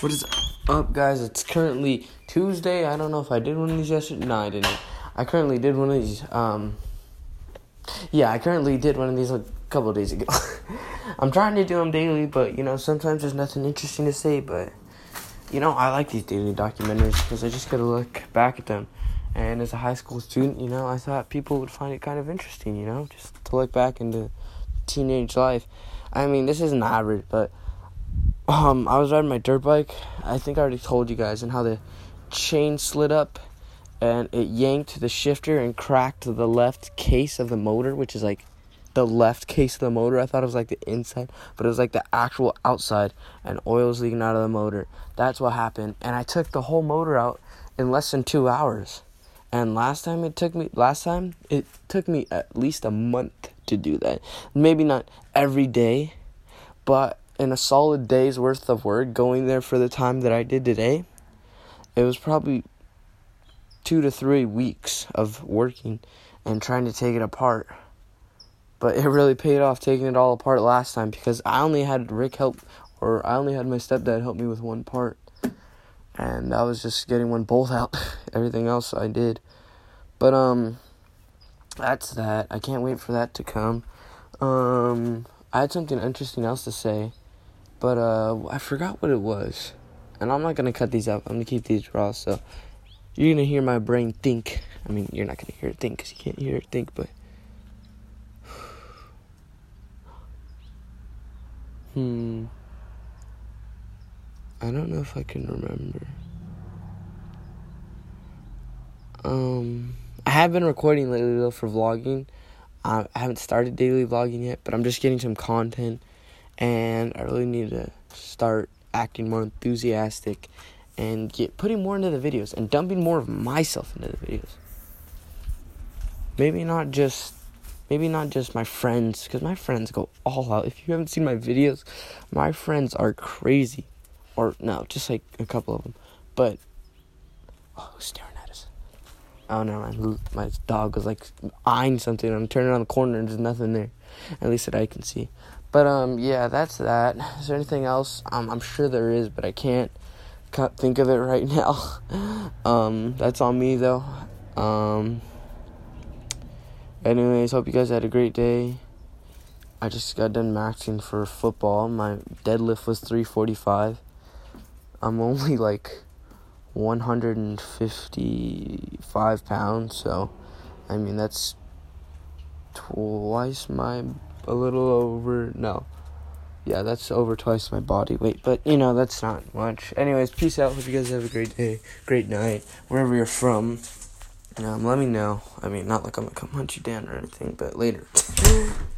What is up, guys? It's currently Tuesday. I don't know if I did one of these yesterday. No, I didn't. I currently did one of these. Um, yeah, I currently did one of these a couple days ago. I'm trying to do them daily, but you know, sometimes there's nothing interesting to say. But you know, I like these daily documentaries because I just get to look back at them. And as a high school student, you know, I thought people would find it kind of interesting. You know, just to look back into teenage life. I mean, this isn't average, but um, I was riding my dirt bike. I think I already told you guys, and how the chain slid up and it yanked the shifter and cracked the left case of the motor, which is like the left case of the motor. I thought it was like the inside, but it was like the actual outside, and oil was leaking out of the motor. That's what happened, and I took the whole motor out in less than two hours. And last time it took me, last time it took me at least a month to do that. Maybe not every day, but in a solid day's worth of work going there for the time that I did today, it was probably two to three weeks of working and trying to take it apart. But it really paid off taking it all apart last time because I only had Rick help, or I only had my stepdad help me with one part. And I was just getting one bolt out. Everything else I did. But, um, that's that. I can't wait for that to come. Um, I had something interesting else to say. But uh, I forgot what it was. And I'm not going to cut these out. I'm going to keep these raw. So you're going to hear my brain think. I mean, you're not going to hear it think because you can't hear it think, but. Hmm. I don't know if I can remember. Um, I have been recording lately though for vlogging. I haven't started daily vlogging yet, but I'm just getting some content and I really need to start acting more enthusiastic and get putting more into the videos and dumping more of myself into the videos. Maybe not just maybe not just my friends cuz my friends go all out. If you haven't seen my videos, my friends are crazy. Or no, just like a couple of them. But oh, who's staring at us? Oh no, my my dog was like eyeing something. I'm turning around the corner and there's nothing there. At least that I can see. But um, yeah, that's that. Is there anything else? Um, I'm sure there is, but I can't, think of it right now. um, that's on me though. Um. Anyways, hope you guys had a great day. I just got done maxing for football. My deadlift was 345. I'm only like 155 pounds, so I mean that's twice my a little over no. Yeah that's over twice my body weight but you know that's not much. Anyways peace out. Hope you guys have a great day great night wherever you're from. Um, let me know. I mean not like i'm gonna come hunt you down or anything but later